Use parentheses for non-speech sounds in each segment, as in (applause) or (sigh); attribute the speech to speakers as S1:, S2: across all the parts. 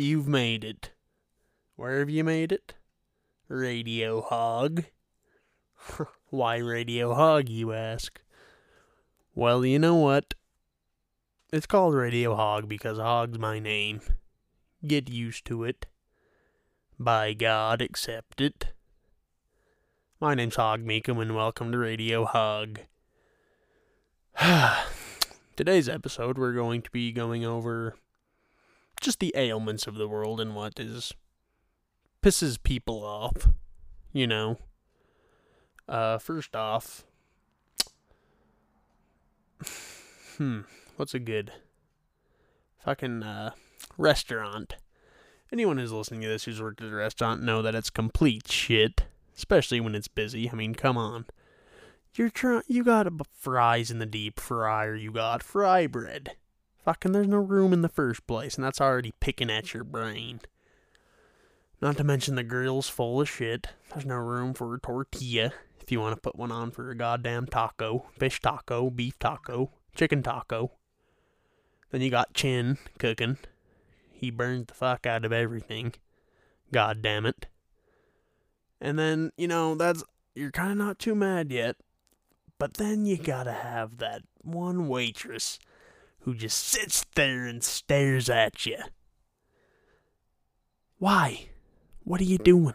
S1: You've made it. Where have you made it? Radio Hog. (laughs) Why Radio Hog, you ask? Well, you know what? It's called Radio Hog because Hog's my name. Get used to it. By God, accept it. My name's Hog Meekum, and welcome to Radio Hog. (sighs) Today's episode, we're going to be going over just the ailments of the world and what is pisses people off. You know. Uh, first off, hmm, what's a good fucking uh, restaurant? Anyone who's listening to this who's worked at a restaurant know that it's complete shit, especially when it's busy. I mean, come on. You're trying. You got fries in the deep fryer. You got fry bread. Fucking, there's no room in the first place, and that's already picking at your brain. Not to mention the grill's full of shit. There's no room for a tortilla if you want to put one on for a goddamn taco, fish taco, beef taco, chicken taco. Then you got Chin cooking. He burns the fuck out of everything. God damn it. And then, you know, that's you're kind of not too mad yet. But then you gotta have that one waitress who just sits there and stares at you. Why? What are you doing?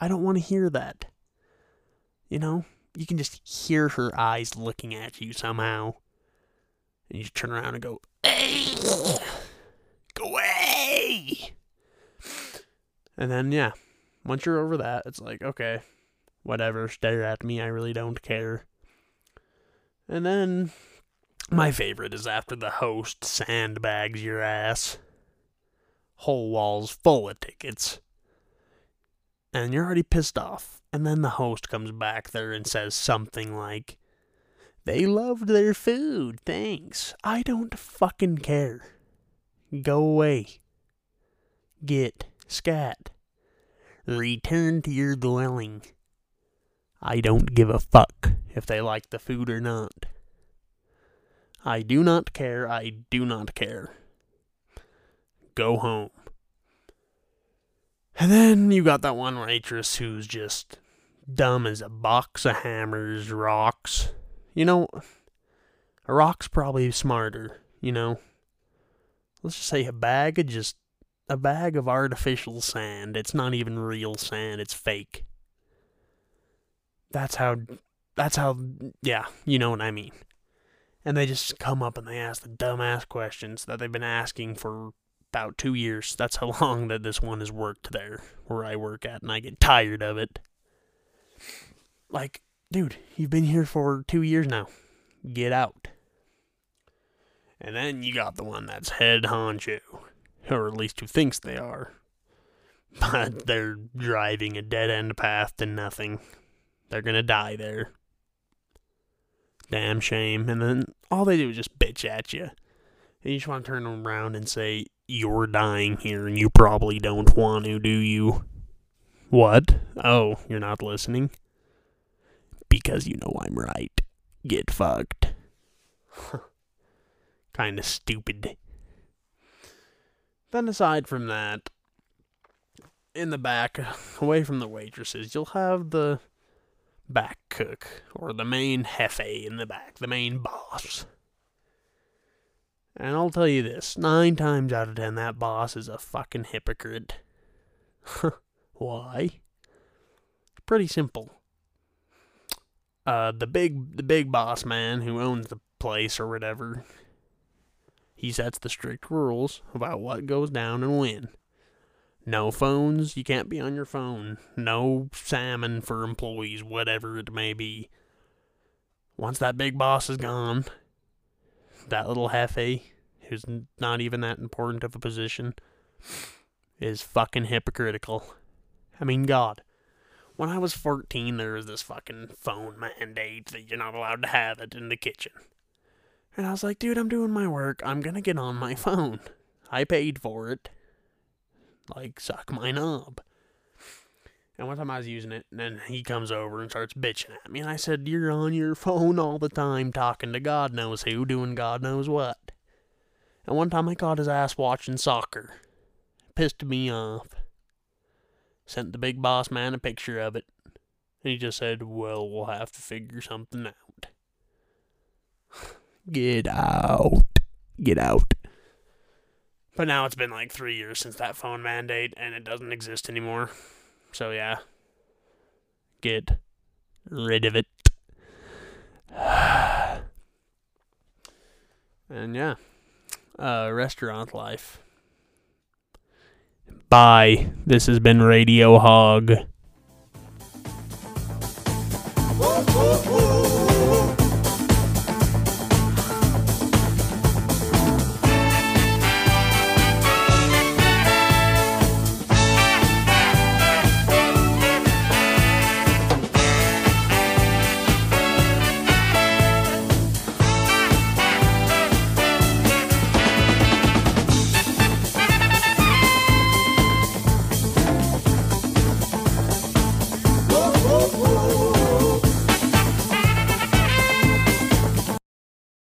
S1: I don't want to hear that. You know, you can just hear her eyes looking at you somehow. And you just turn around and go, hey, go away. And then, yeah, once you're over that, it's like, okay, whatever, stare at me, I really don't care. And then my favorite is after the host sandbags your ass. Whole walls full of tickets. And you're already pissed off. And then the host comes back there and says something like, They loved their food, thanks. I don't fucking care. Go away. Get scat. Return to your dwelling. I don't give a fuck if they like the food or not. I do not care. I do not care. Go home. And then you got that one waitress who's just dumb as a box of hammers, rocks. You know, a rock's probably smarter, you know. Let's just say a bag of just a bag of artificial sand. It's not even real sand, it's fake. That's how that's how yeah, you know what I mean. And they just come up and they ask the dumbass questions that they've been asking for about two years. That's how (laughs) long that this one has worked there where I work at, and I get tired of it. Like, dude, you've been here for two years now. Get out. And then you got the one that's head honcho, or at least who thinks they are. (laughs) But they're driving a dead end path to nothing. They're gonna die there. Damn shame. And then all they do is just bitch at you. And you just want to turn them around and say, You're dying here and you probably don't want to, do you? What? Oh, you're not listening? Because you know I'm right. Get fucked. (laughs) Kinda stupid. Then aside from that, in the back, away from the waitresses, you'll have the back cook, or the main jefe in the back, the main boss. And I'll tell you this nine times out of ten, that boss is a fucking hypocrite. (laughs) Why? Pretty simple. Uh, the big, the big boss man who owns the place or whatever, he sets the strict rules about what goes down and when. No phones, you can't be on your phone. No salmon for employees, whatever it may be. Once that big boss is gone, that little jefe, who's not even that important of a position, is fucking hypocritical. I mean, God. When I was 14, there was this fucking phone mandate that you're not allowed to have it in the kitchen. And I was like, dude, I'm doing my work. I'm gonna get on my (laughs) phone. I paid for it like suck my knob. And one time I was using it, and then he comes over and starts bitching at me. And I said, You're on your phone all the time talking to God knows who, doing God knows what. And one time I caught his ass watching soccer. Pissed me off. Sent the big boss man a picture of it. And he just said, Well, we'll have to figure something out. (sighs) Get out. Get out. But now it's been like three years since that phone mandate, and it doesn't exist anymore. So, yeah. Get rid of it. (sighs) and yeah. Uh, restaurant life. Bye. This has been Radio Hog.